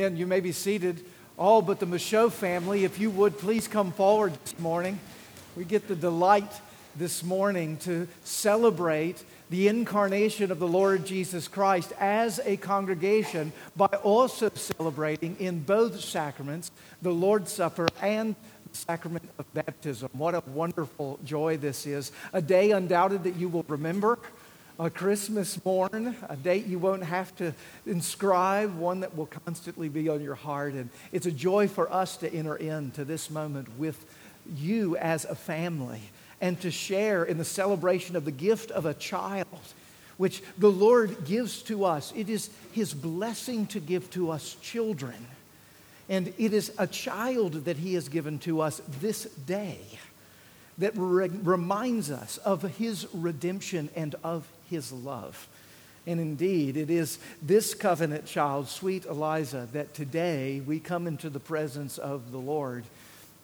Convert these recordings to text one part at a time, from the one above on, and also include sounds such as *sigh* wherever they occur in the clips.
And you may be seated, all but the Michaud family. If you would, please come forward this morning. We get the delight this morning to celebrate the incarnation of the Lord Jesus Christ as a congregation by also celebrating in both sacraments, the Lord's Supper and the sacrament of baptism. What a wonderful joy this is. A day undoubted that you will remember a Christmas morn, a date you won't have to inscribe, one that will constantly be on your heart. And it's a joy for us to enter into this moment with you as a family and to share in the celebration of the gift of a child, which the Lord gives to us. It is His blessing to give to us children. And it is a child that He has given to us this day that re- reminds us of His redemption and of his love. And indeed, it is this covenant child, sweet Eliza, that today we come into the presence of the Lord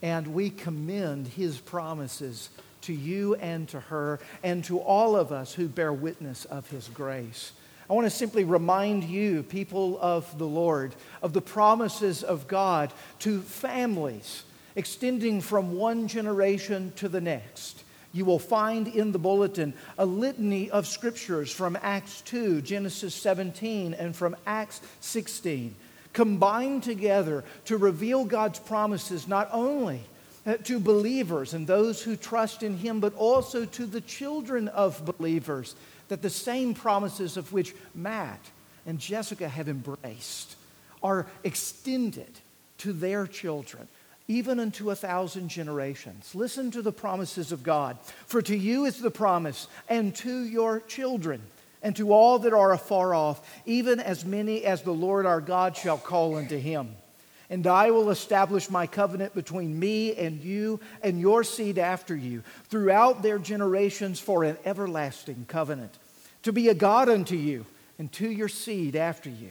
and we commend his promises to you and to her and to all of us who bear witness of his grace. I want to simply remind you, people of the Lord, of the promises of God to families extending from one generation to the next you will find in the bulletin a litany of scriptures from Acts 2, Genesis 17, and from Acts 16, combined together to reveal God's promises not only uh, to believers and those who trust in Him, but also to the children of believers, that the same promises of which Matt and Jessica have embraced are extended to their children even unto a thousand generations. Listen to the promises of God. For to you is the promise, and to your children, and to all that are afar off, even as many as the Lord our God shall call unto him. And I will establish my covenant between me and you and your seed after you throughout their generations for an everlasting covenant, to be a God unto you and to your seed after you.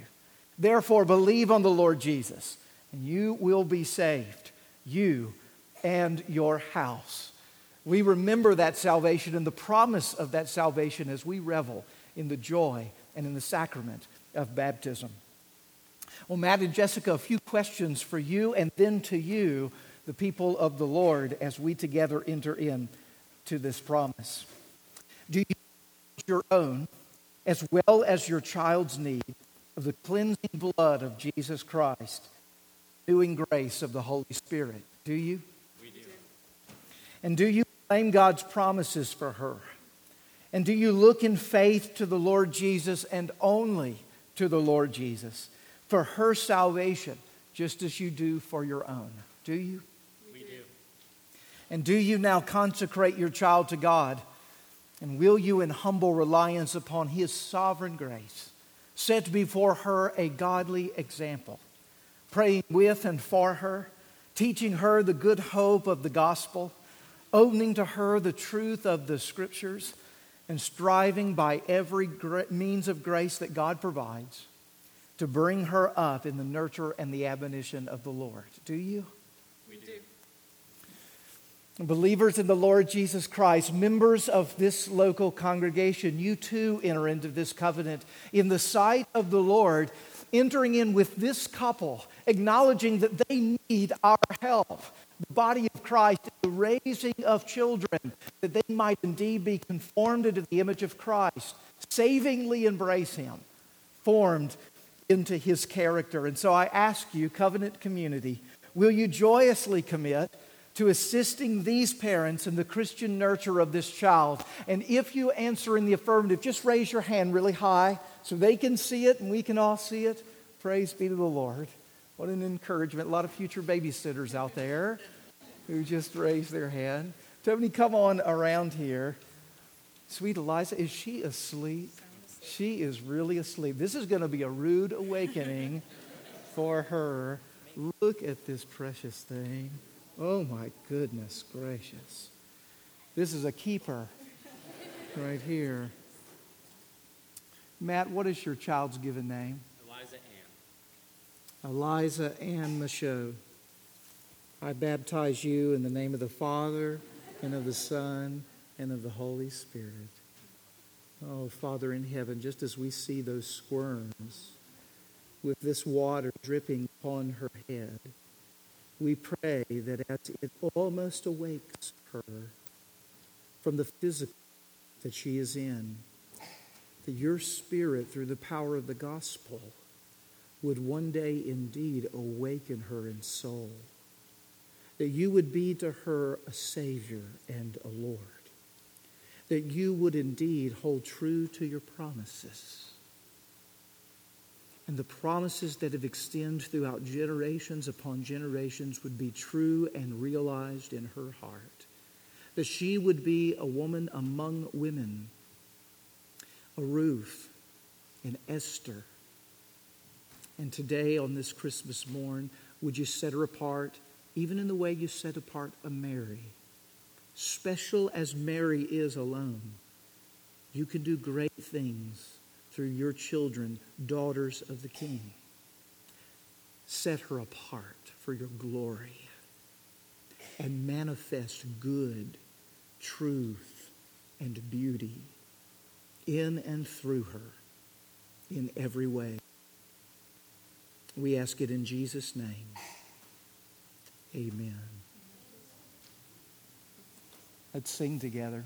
Therefore, believe on the Lord Jesus, and you will be saved you and your house. We remember that salvation and the promise of that salvation as we revel in the joy and in the sacrament of baptism. Well, Matt and Jessica, a few questions for you and then to you, the people of the Lord, as we together enter in to this promise. Do you your own as well as your child's need of the cleansing blood of Jesus Christ renewing grace of the Holy Spirit. Do you? We do. And do you claim God's promises for her? And do you look in faith to the Lord Jesus and only to the Lord Jesus for her salvation, just as you do for your own? Do you? We do. And do you now consecrate your child to God? And will you, in humble reliance upon His sovereign grace, set before her a godly example? Praying with and for her, teaching her the good hope of the gospel, opening to her the truth of the scriptures, and striving by every means of grace that God provides to bring her up in the nurture and the admonition of the Lord. Do you? We do. Believers in the Lord Jesus Christ, members of this local congregation, you too enter into this covenant in the sight of the Lord entering in with this couple, acknowledging that they need our help. The body of Christ, the raising of children, that they might indeed be conformed into the image of Christ, savingly embrace Him, formed into His character. And so I ask you, covenant community, will you joyously commit? To assisting these parents in the Christian nurture of this child. And if you answer in the affirmative, just raise your hand really high so they can see it and we can all see it. Praise be to the Lord. What an encouragement. A lot of future babysitters out there who just raised their hand. Tony, come on around here. Sweet Eliza, is she asleep? She is really asleep. This is going to be a rude awakening for her. Look at this precious thing. Oh my goodness gracious. This is a keeper right here. Matt, what is your child's given name? Eliza Ann. Eliza Ann Michaud. I baptize you in the name of the Father and of the Son and of the Holy Spirit. Oh, Father in heaven, just as we see those squirms with this water dripping upon her head, we pray that as it almost awakes her from the physical that she is in, that your spirit, through the power of the gospel, would one day indeed awaken her in soul. That you would be to her a Savior and a Lord. That you would indeed hold true to your promises. And the promises that have extended throughout generations upon generations would be true and realized in her heart. That she would be a woman among women, a Ruth, an Esther, and today, on this Christmas morn, would you set her apart, even in the way you set apart a Mary? Special as Mary is alone, you can do great things through your children, daughters of the King. Set her apart for your glory and manifest good, truth, and beauty in and through her in every way. We ask it in Jesus' name. Amen. Let's sing together.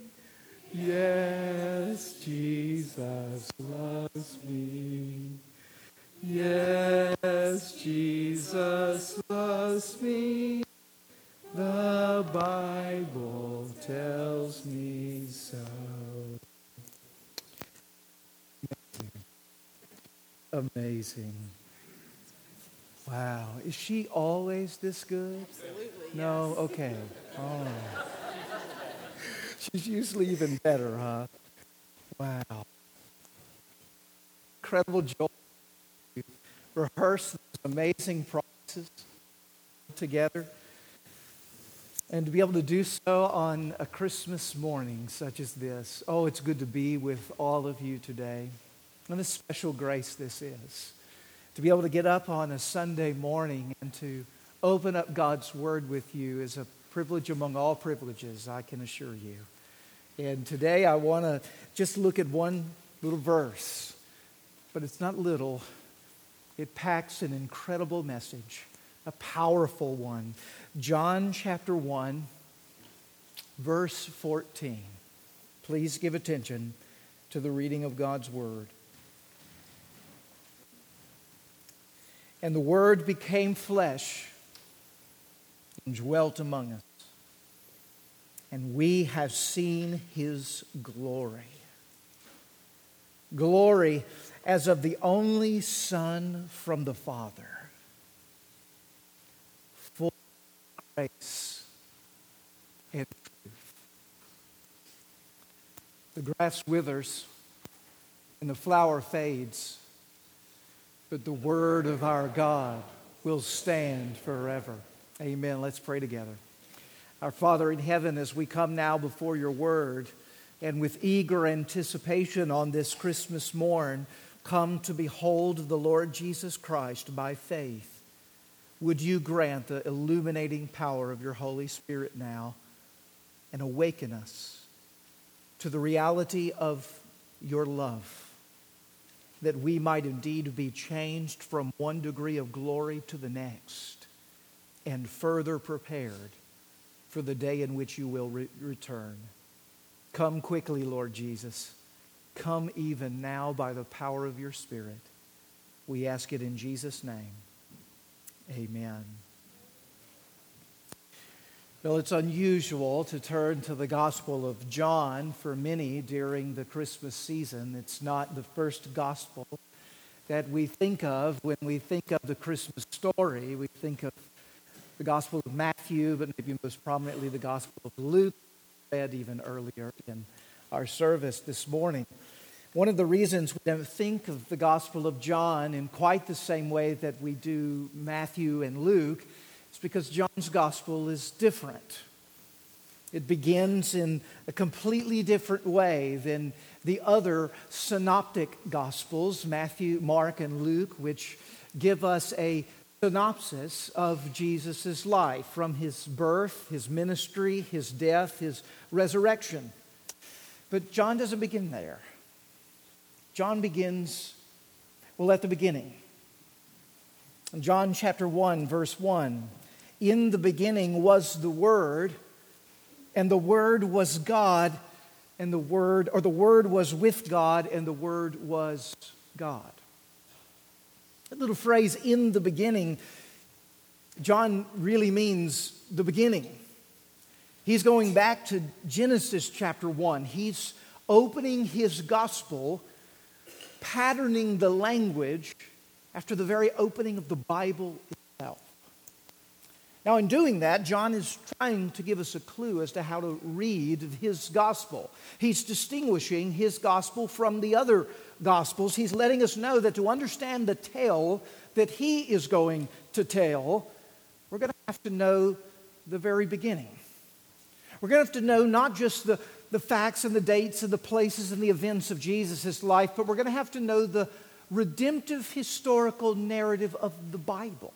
Yes, Jesus loves me. Yes, Jesus loves me. The Bible tells me so. Amazing. Wow. Is she always this good? Absolutely. No? Okay. *laughs* Oh. She's usually even better, huh? Wow. Incredible joy. Rehearse those amazing promises together. And to be able to do so on a Christmas morning such as this. Oh, it's good to be with all of you today. And a special grace this is. To be able to get up on a Sunday morning and to open up God's Word with you is a privilege among all privileges, I can assure you. And today I want to just look at one little verse, but it's not little, it packs an incredible message, a powerful one. John chapter 1, verse 14. Please give attention to the reading of God's Word. And the Word became flesh and dwelt among us. And we have seen his glory. Glory as of the only Son from the Father, full of grace and truth. The grass withers and the flower fades but the word of our God will stand forever. Amen. Let's pray together. Our Father in heaven, as we come now before your word and with eager anticipation on this Christmas morn, come to behold the Lord Jesus Christ by faith, would you grant the illuminating power of your Holy Spirit now and awaken us to the reality of your love? that we might indeed be changed from one degree of glory to the next and further prepared for the day in which you will re- return. Come quickly, Lord Jesus. Come even now by the power of your Spirit. We ask it in Jesus' name. Amen. Well, it's unusual to turn to the Gospel of John for many during the Christmas season. It's not the first Gospel that we think of when we think of the Christmas story. We think of the Gospel of Matthew, but maybe most prominently the Gospel of Luke, read even earlier in our service this morning. One of the reasons we don't think of the Gospel of John in quite the same way that we do Matthew and Luke is because John's Gospel is different. It begins in a completely different way than the other synoptic Gospels, Matthew, Mark, and Luke, which give us a synopsis of Jesus' life from his birth, his ministry, his death, his resurrection. But John doesn't begin there. John begins, well, at the beginning. In John chapter 1, verse 1 In the beginning was the Word, and the Word was God, and the Word, or the Word was with God, and the Word was God. That little phrase, in the beginning, John really means the beginning. He's going back to Genesis chapter 1. He's opening his gospel patterning the language after the very opening of the Bible itself. Now, in doing that, John is trying to give us a clue as to how to read his gospel. He's distinguishing his gospel from the other gospels. He's letting us know that to understand the tale that he is going to tell, we're going to have to know the very beginning. We're going to have to know not just the, the facts and the dates and the places and the events of Jesus' life, but we're going to have to know the redemptive historical narrative of the Bible.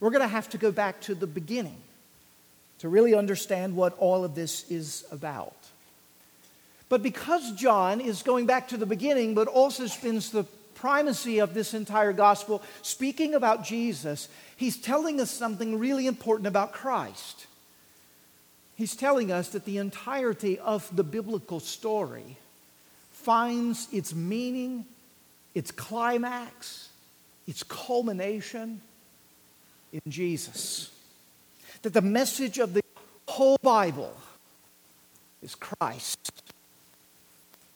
We're going to have to go back to the beginning to really understand what all of this is about. But because John is going back to the beginning, but also spends the primacy of this entire gospel speaking about Jesus, he's telling us something really important about Christ. He's telling us that the entirety of the biblical story finds its meaning, its climax, its culmination in Jesus. That the message of the whole Bible is Christ.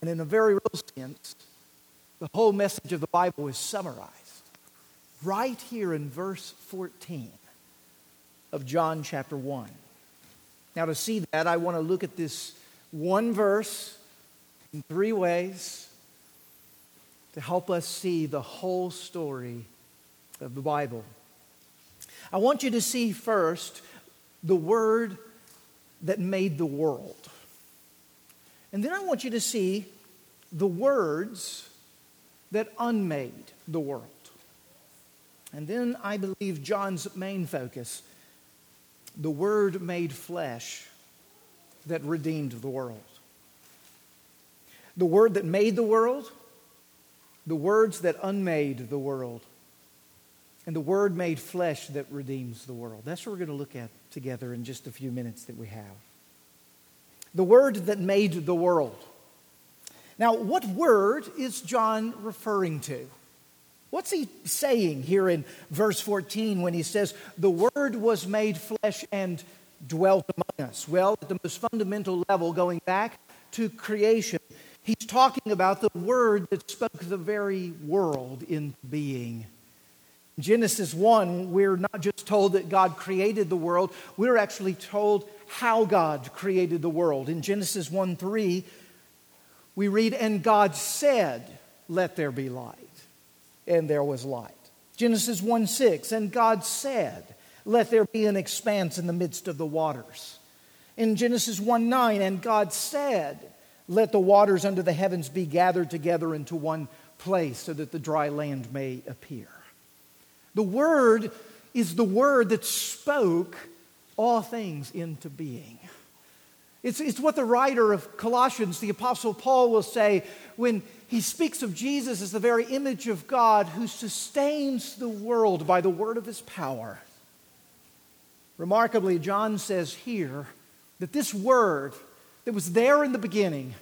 And in a very real sense, the whole message of the Bible is summarized right here in verse 14 of John chapter 1. Now, to see that, I want to look at this one verse in three ways to help us see the whole story of the Bible. I want you to see first the word that made the world. And then I want you to see the words that unmade the world. And then I believe John's main focus the Word made flesh that redeemed the world. The Word that made the world, the words that unmade the world, and the Word made flesh that redeems the world. That's what we're going to look at together in just a few minutes that we have. The Word that made the world. Now, what word is John referring to? What's he saying here in verse 14 when he says, The Word was made flesh and dwelt among us? Well, at the most fundamental level, going back to creation, he's talking about the Word that spoke the very world into being. In Genesis 1, we're not just told that God created the world, we're actually told how God created the world. In Genesis 1 3, we read, And God said, Let there be light and there was light. Genesis 1 6, and God said, Let there be an expanse in the midst of the waters. In Genesis 1 9, and God said, Let the waters under the heavens be gathered together into one place so that the dry land may appear. The Word is the Word that spoke all things into being. It's, it's what the writer of Colossians, the Apostle Paul, will say when he speaks of Jesus as the very image of God who sustains the world by the word of his power. Remarkably, John says here that this word that was there in the beginning,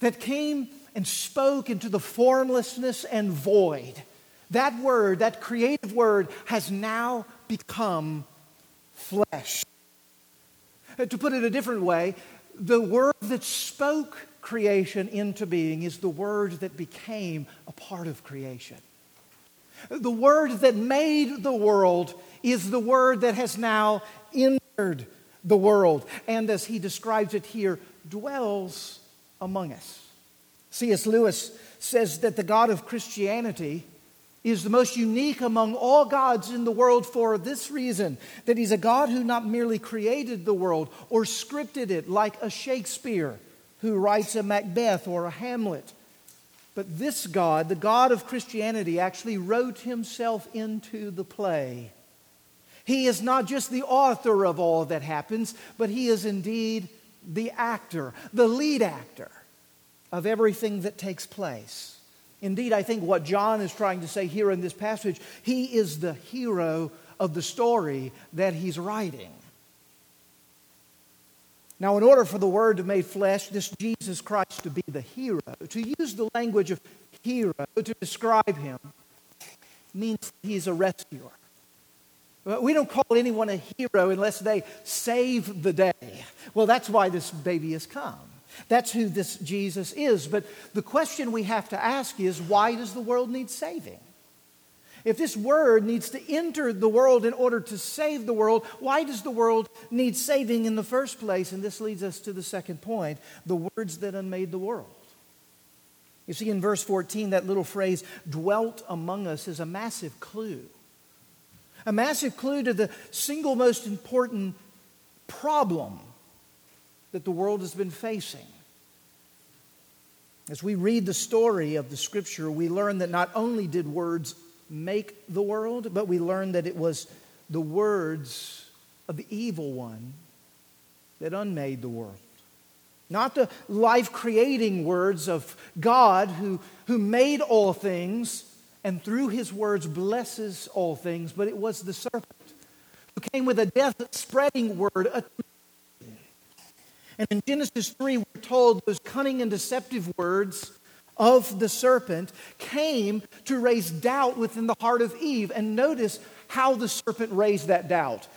that came and spoke into the formlessness and void, that word, that creative word, has now become flesh. Uh, to put it a different way, the word that spoke creation into being is the word that became a part of creation. The word that made the world is the word that has now entered the world. And as he describes it here, dwells among us. C.S. Lewis says that the God of Christianity is the most unique among all gods in the world for this reason that he's a God who not merely created the world or scripted it like a Shakespeare who writes a Macbeth or a Hamlet. But this God, the God of Christianity, actually wrote himself into the play. He is not just the author of all that happens, but he is indeed the actor, the lead actor of everything that takes place. Indeed, I think what John is trying to say here in this passage, he is the hero of the story that he's writing. Now, in order for the Word to made flesh, this Jesus Christ to be the hero, to use the language of hero to describe him, means he's a rescuer. We don't call anyone a hero unless they save the day. Well, that's why this baby has come. That's who this Jesus is. But the question we have to ask is why does the world need saving? If this word needs to enter the world in order to save the world, why does the world need saving in the first place? And this leads us to the second point the words that unmade the world. You see, in verse 14, that little phrase, dwelt among us, is a massive clue. A massive clue to the single most important problem that the world has been facing. As we read the story of the scripture, we learn that not only did words make the world, but we learn that it was the words of the evil one that unmade the world. Not the life creating words of God who, who made all things and through his words blesses all things, but it was the serpent who came with a death spreading word, a and in Genesis 3, we're told those cunning and deceptive words of the serpent came to raise doubt within the heart of Eve. And notice how the serpent raised that doubt.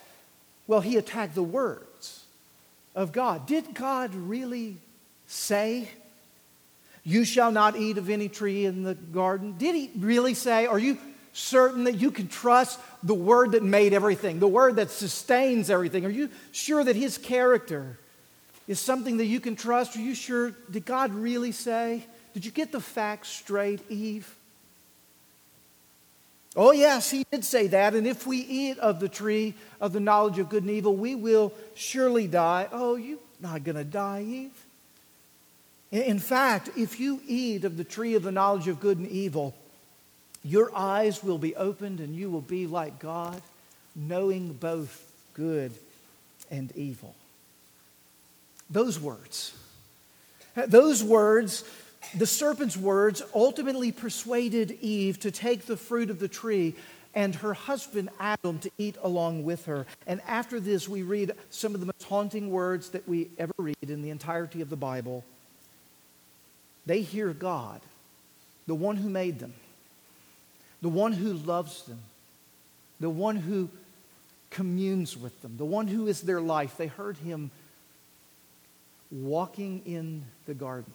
Well, he attacked the words of God. Did God really say, You shall not eat of any tree in the garden? Did he really say, Are you certain that you can trust the word that made everything, the word that sustains everything? Are you sure that his character is something that you can trust? Are you sure? Did God really say? Did you get the facts straight, Eve? Oh, yes, he did say that. And if we eat of the tree of the knowledge of good and evil, we will surely die. Oh, you're not going to die, Eve. In fact, if you eat of the tree of the knowledge of good and evil, your eyes will be opened and you will be like God, knowing both good and evil. Those words, those words, the serpent's words, ultimately persuaded Eve to take the fruit of the tree and her husband Adam to eat along with her. And after this, we read some of the most haunting words that we ever read in the entirety of the Bible. They hear God, the one who made them, the one who loves them, the one who communes with them, the one who is their life. They heard him walking in the garden.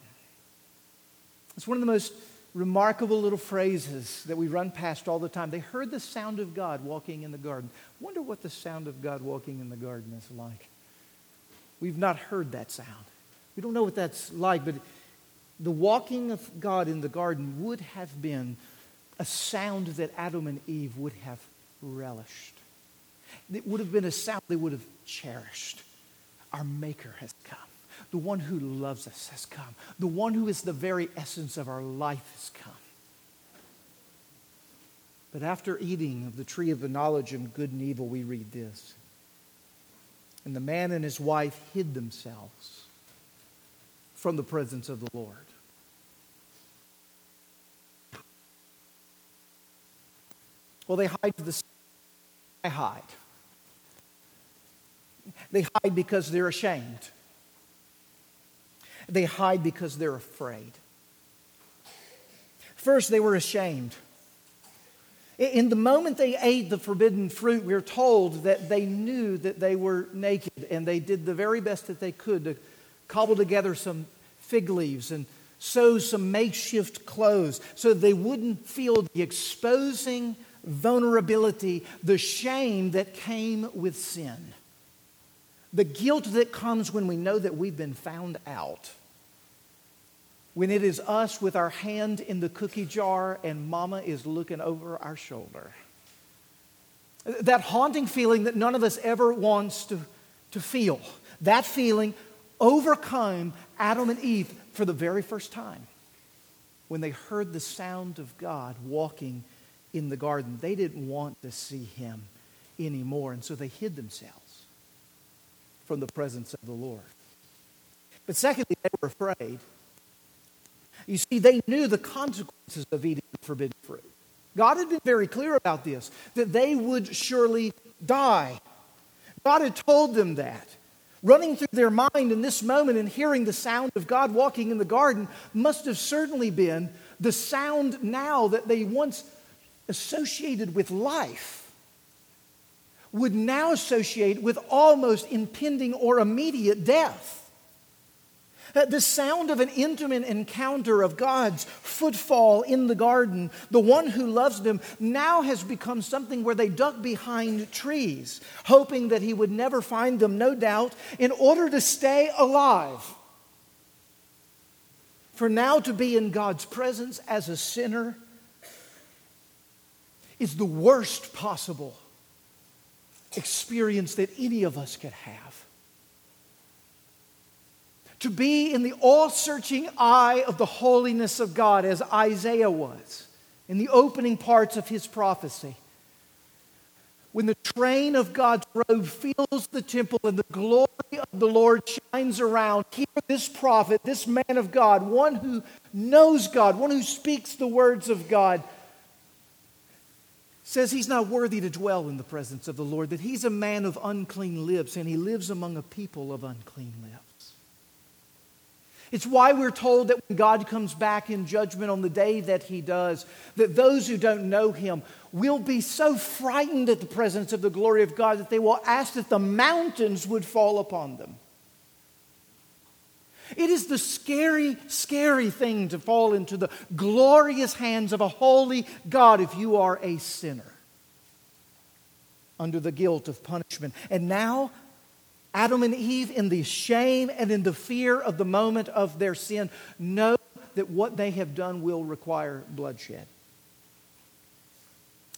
It's one of the most remarkable little phrases that we run past all the time. They heard the sound of God walking in the garden. Wonder what the sound of God walking in the garden is like. We've not heard that sound. We don't know what that's like, but the walking of God in the garden would have been a sound that Adam and Eve would have relished. It would have been a sound they would have cherished. Our Maker has come. The one who loves us has come. The one who is the very essence of our life has come. But after eating of the tree of the knowledge of good and evil, we read this. And the man and his wife hid themselves from the presence of the Lord. Well, they hide the I hide. They hide because they're ashamed. They hide because they're afraid. First, they were ashamed. In the moment they ate the forbidden fruit, we're told that they knew that they were naked and they did the very best that they could to cobble together some fig leaves and sew some makeshift clothes so they wouldn't feel the exposing vulnerability, the shame that came with sin the guilt that comes when we know that we've been found out. when it is us with our hand in the cookie jar and mama is looking over our shoulder. That haunting feeling that none of us ever wants to, to feel. That feeling overcome Adam and Eve for the very first time when they heard the sound of God walking in the garden. They didn't want to see him anymore, and so they hid themselves from the presence of the Lord. But secondly, they were afraid. You see, they knew the consequences of eating the forbidden fruit. God had been very clear about this, that they would surely die. God had told them that. Running through their mind in this moment and hearing the sound of God walking in the garden must have certainly been the sound now that they once associated with life would now associate with almost impending or immediate death. The sound of an intimate encounter of God's footfall in the garden, the one who loves them, now has become something where they duck behind trees, hoping that he would never find them, no doubt, in order to stay alive. For now to be in God's presence as a sinner is the worst possible experience that any of us could have to be in the all searching eye of the holiness of God, as Isaiah was in the opening parts of his prophecy. When the train of God's robe fills the temple and the glory of the Lord shines around, here this prophet, this man of God, one who knows God, one who speaks the words of God, says he's not worthy to dwell in the presence of the Lord, that he's a man of unclean lips and he lives among a people of unclean lips. It's why we're told that when God comes back in judgment on the day that he does, that those who don't know him will be so frightened at the presence of the glory of God that they will ask that the mountains would fall upon them. It is the scary, scary thing to fall into the glorious hands of a holy God if you are a sinner under the guilt of punishment. And now Adam and Eve, in the shame and in the fear of the moment of their sin, know that what they have done will require bloodshed.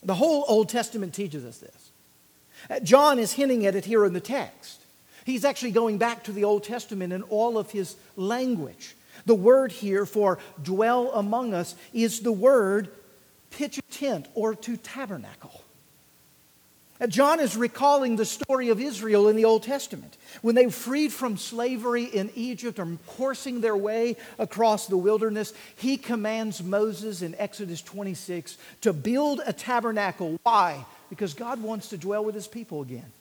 The whole Old Testament teaches us this. John is hinting at it here in the text. He's actually going back to the Old Testament in all of his language. The word here for dwell among us is the word pitch a tent or to tabernacle. John is recalling the story of Israel in the Old Testament. When they were freed from slavery in Egypt or coursing their way across the wilderness, he commands Moses in Exodus 26 to build a tabernacle. Why? Because God wants to dwell with his people again.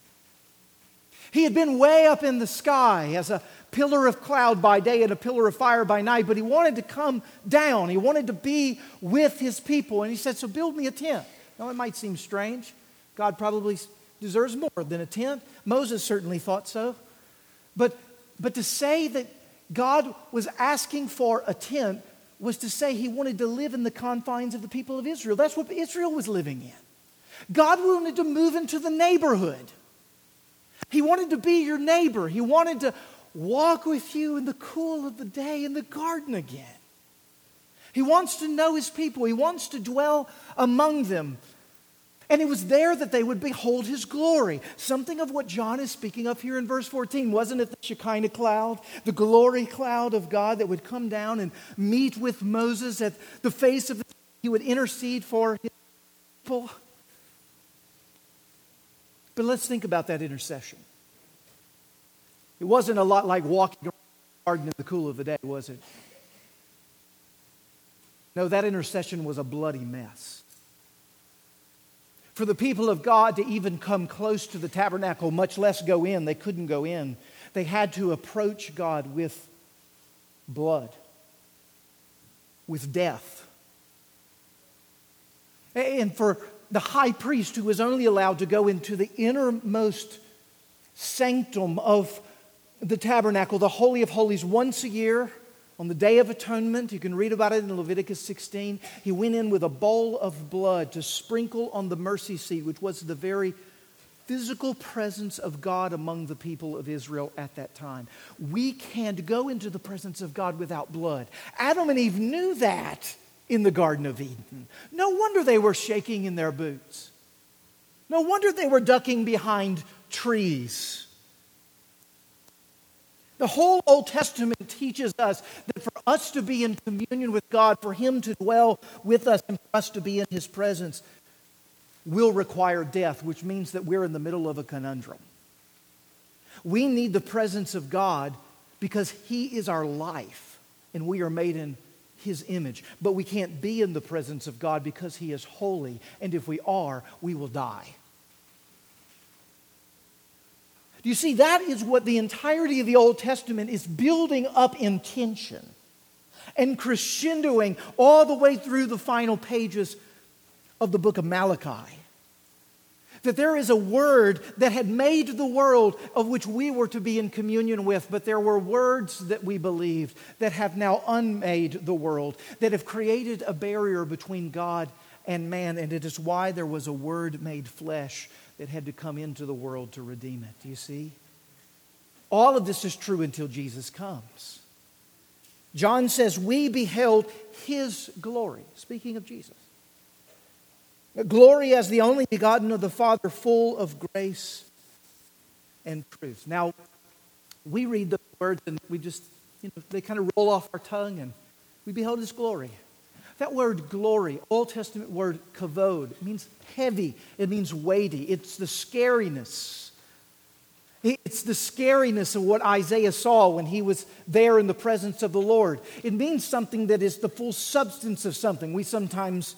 He had been way up in the sky as a pillar of cloud by day and a pillar of fire by night, but he wanted to come down. He wanted to be with his people. And he said, So build me a tent. Now, it might seem strange. God probably deserves more than a tenth. Moses certainly thought so. But, but to say that God was asking for a tenth was to say he wanted to live in the confines of the people of Israel. That's what Israel was living in. God wanted to move into the neighborhood. He wanted to be your neighbor. He wanted to walk with you in the cool of the day in the garden again. He wants to know his people. He wants to dwell among them. And it was there that they would behold his glory. Something of what John is speaking of here in verse 14. Wasn't it the Shekinah cloud, the glory cloud of God that would come down and meet with Moses at the face of the he would intercede for his people? But let's think about that intercession. It wasn't a lot like walking around the garden in the cool of the day, was it? No, that intercession was a bloody mess for the people of God to even come close to the tabernacle, much less go in. They couldn't go in. They had to approach God with blood, with death. And for the high priest, who was only allowed to go into the innermost sanctum of the tabernacle, the Holy of Holies, once a year, on the Day of Atonement, you can read about it in Leviticus 16. He went in with a bowl of blood to sprinkle on the mercy seat, which was the very physical presence of God among the people of Israel at that time. We can't go into the presence of God without blood. Adam and Eve knew that in the Garden of Eden. No wonder they were shaking in their boots. No wonder they were ducking behind trees. The whole Old Testament teaches us that for us to be in communion with God, for Him to dwell with us, and for us to be in His presence, will require death, which means that we're in the middle of a conundrum. We need the presence of God because He is our life and we are made in His image. But we can't be in the presence of God because He is holy, and if we are, we will die. Do you see, that is what the entirety of the Old Testament is building up in tension and crescendoing all the way through the final pages of the book of Malachi. That there is a word that had made the world of which we were to be in communion with, but there were words that we believed that have now unmade the world, that have created a barrier between God and man, and it is why there was a word made flesh that had to come into the world to redeem it. Do you see? All of this is true until Jesus comes. John says, We beheld his glory, speaking of Jesus. Glory as the only begotten of the Father, full of grace and truth. Now, we read the words and we just, you know, they kind of roll off our tongue and we beheld his glory. That word glory, Old Testament word kavod, means heavy, it means weighty. It's the scariness. It's the scariness of what Isaiah saw when he was there in the presence of the Lord. It means something that is the full substance of something. We sometimes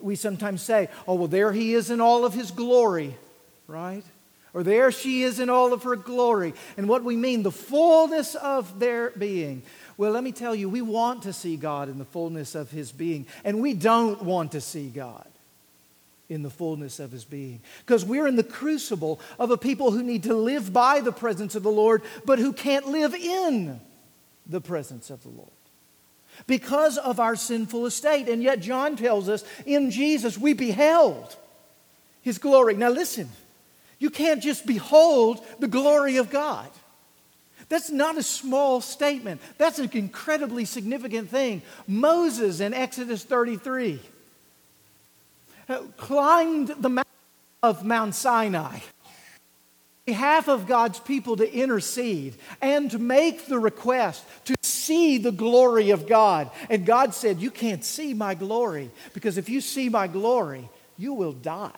we sometimes say, oh, well, there he is in all of his glory, right? Or there she is in all of her glory. And what we mean, the fullness of their being. Well, let me tell you, we want to see God in the fullness of his being, and we don't want to see God in the fullness of his being. Because we're in the crucible of a people who need to live by the presence of the Lord, but who can't live in the presence of the Lord because of our sinful estate. And yet, John tells us in Jesus we beheld his glory. Now, listen, you can't just behold the glory of God. That's not a small statement. That's an incredibly significant thing. Moses in Exodus 33 uh, climbed the mountain of Mount Sinai behalf of God's people to intercede and to make the request to see the glory of God. And God said, You can't see my glory because if you see my glory, you will die.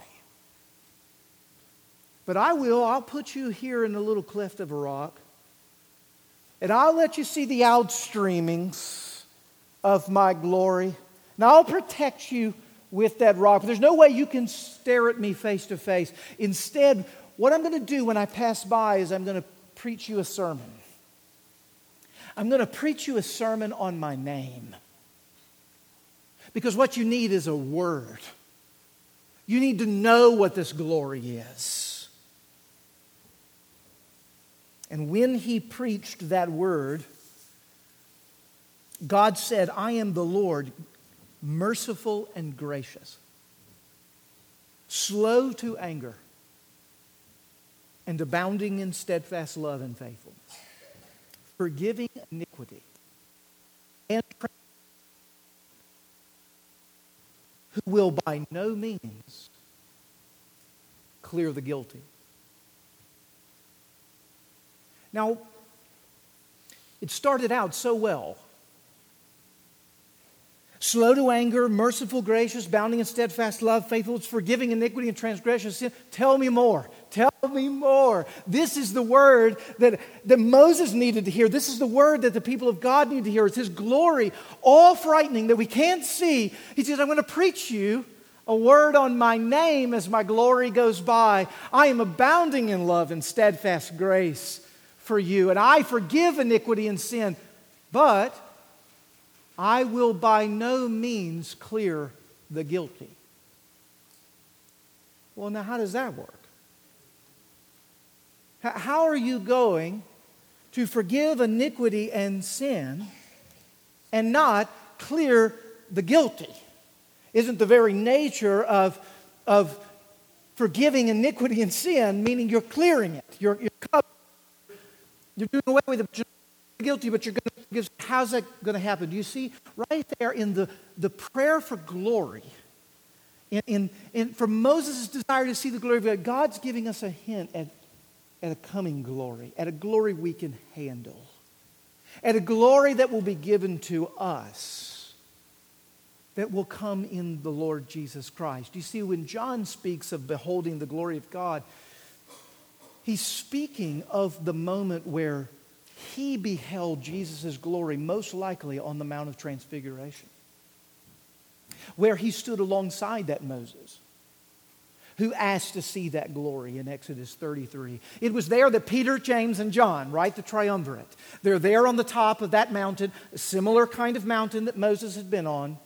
But I will, I'll put you here in a little cleft of a rock, and I'll let you see the outstreamings of my glory, and I'll protect you with that rock. There's no way you can stare at me face to face. Instead, what I'm going to do when I pass by is I'm going to preach you a sermon. I'm going to preach you a sermon on my name. Because what you need is a word. You need to know what this glory is. And when he preached that word, God said, I am the Lord, merciful and gracious, slow to anger and abounding in steadfast love and faithfulness, forgiving iniquity, and who will by no means clear the guilty. Now, it started out so well. Slow to anger, merciful, gracious, bounding in steadfast love, faithful, forgiving iniquity and transgression, sin. Tell me more. Me more. This is the word that, that Moses needed to hear. This is the word that the people of God need to hear. It's his glory, all frightening that we can't see. He says, I'm going to preach you a word on my name as my glory goes by. I am abounding in love and steadfast grace for you, and I forgive iniquity and sin, but I will by no means clear the guilty. Well, now, how does that work? How are you going to forgive iniquity and sin and not clear the guilty? Isn't the very nature of, of forgiving iniquity and sin, meaning you're clearing it. You're, you're, you're doing away with it. Guilty, but you're going to forgive. How's that going to happen? Do you see right there in the, the prayer for glory? In, in, in, for Moses' desire to see the glory of God, God's giving us a hint at, at a coming glory, at a glory we can handle, at a glory that will be given to us that will come in the Lord Jesus Christ. You see, when John speaks of beholding the glory of God, he's speaking of the moment where he beheld Jesus' glory, most likely on the Mount of Transfiguration, where he stood alongside that Moses who asked to see that glory in Exodus 33. It was there that Peter, James, and John, right, the triumvirate, they're there on the top of that mountain, a similar kind of mountain that Moses had been on.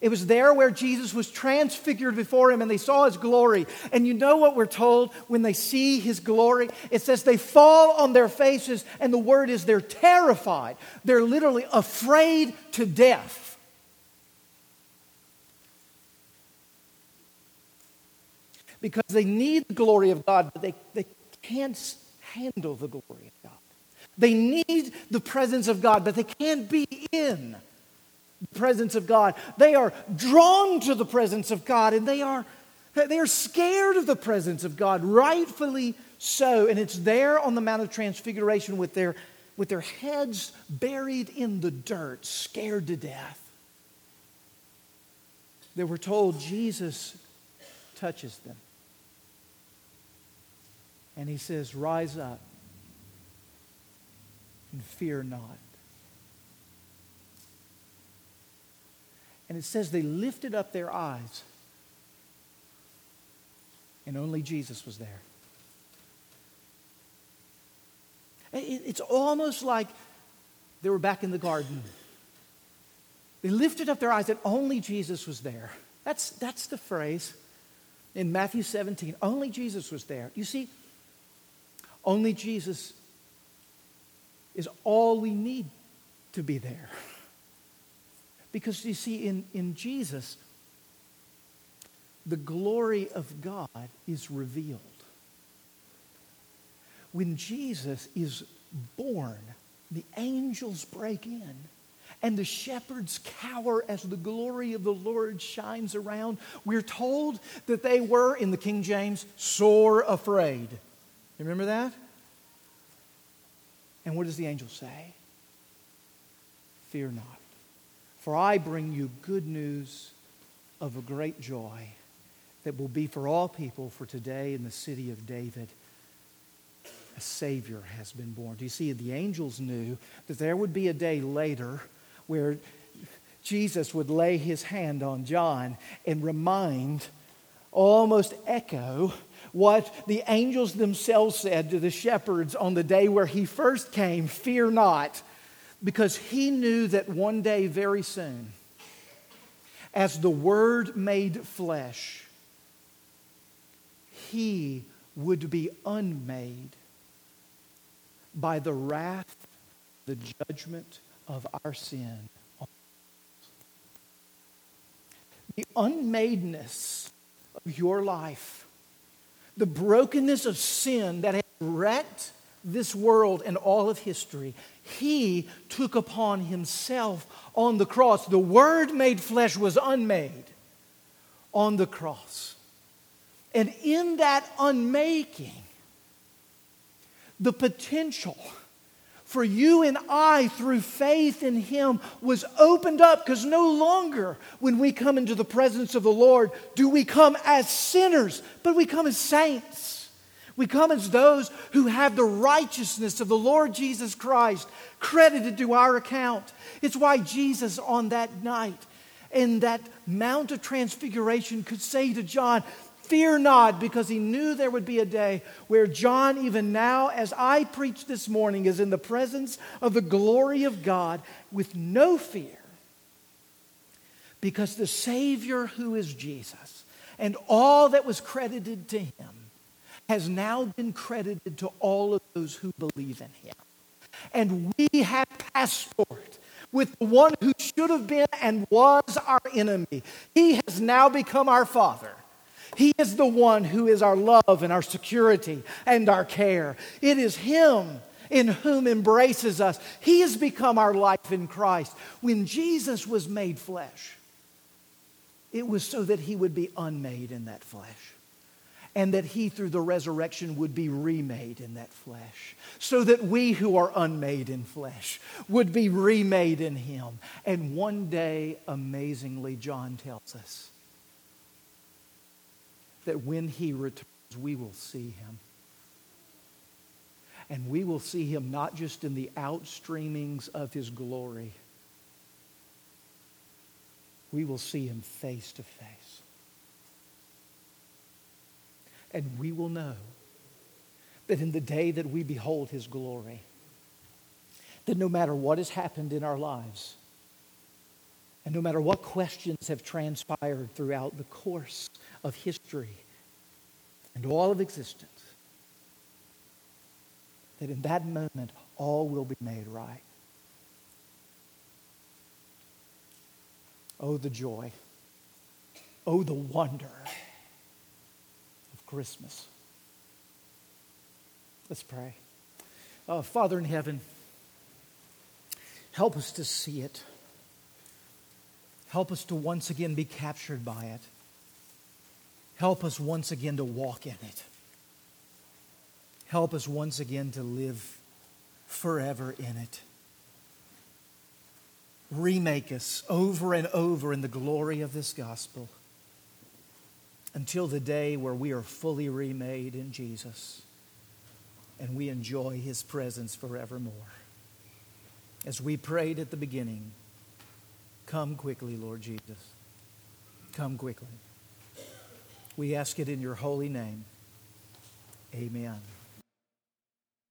It was there where Jesus was transfigured before him and they saw his glory. And you know what we're told when they see his glory? It says they fall on their faces, and the word is they're terrified. They're literally afraid to death. Because they need the glory of God, but they, they can't handle the glory of God. They need the presence of God, but they can't be in the presence of God. They are drawn to the presence of God and they are, they are scared of the presence of God, rightfully so. And it's there on the Mount of Transfiguration with their, with their heads buried in the dirt, scared to death. They were told Jesus touches them. And he says, Rise up and fear not. And it says they lifted up their eyes, and only Jesus was there. It's almost like they were back in the garden. They lifted up their eyes, and only Jesus was there. That's, that's the phrase in Matthew 17. Only Jesus was there. You see, only Jesus is all we need to be there. Because you see, in, in Jesus, the glory of God is revealed. When Jesus is born, the angels break in and the shepherds cower as the glory of the Lord shines around. We're told that they were, in the King James, sore afraid. You remember that? And what does the angel say? Fear not. For I bring you good news of a great joy that will be for all people, for today in the city of David, a Savior has been born. Do you see, the angels knew that there would be a day later where Jesus would lay his hand on John and remind, almost echo, what the angels themselves said to the shepherds on the day where he first came Fear not because he knew that one day, very soon, as the Word made flesh, he would be unmade by the wrath, the judgment of our sin. The unmadeness of your life, the brokenness of sin that has wrecked this world and all of history, he took upon himself on the cross. The Word made flesh was unmade on the cross. And in that unmaking, the potential for you and I through faith in Him was opened up because no longer, when we come into the presence of the Lord, do we come as sinners, but we come as saints. We come as those who have the righteousness of the Lord Jesus Christ credited to our account. It's why Jesus, on that night, in that Mount of Transfiguration, could say to John, Fear not, because he knew there would be a day where John, even now, as I preach this morning, is in the presence of the glory of God with no fear. Because the Savior, who is Jesus, and all that was credited to him, has now been credited to all of those who believe in him. And we have passport with the one who should have been and was our enemy. He has now become our father. He is the one who is our love and our security and our care. It is Him in whom embraces us. He has become our life in Christ. When Jesus was made flesh, it was so that He would be unmade in that flesh and that he, through the resurrection, would be remade in that flesh, so that we who are unmade in flesh would be remade in him. And one day, amazingly, John tells us that when he returns, we will see him. And we will see him not just in the outstreamings of his glory, we will see him face to face. And we will know that in the day that we behold his glory, that no matter what has happened in our lives, and no matter what questions have transpired throughout the course of history and all of existence, that in that moment all will be made right. Oh, the joy. Oh, the wonder of Christmas. Let's pray. Uh, Father in heaven, help us to see it. Help us to once again be captured by it. Help us once again to walk in it. Help us once again to live forever in it. Remake us over and over in the glory of this gospel until the day where we are fully remade in Jesus and we enjoy his presence forevermore. As we prayed at the beginning, come quickly, Lord Jesus. Come quickly. We ask it in your holy name. Amen.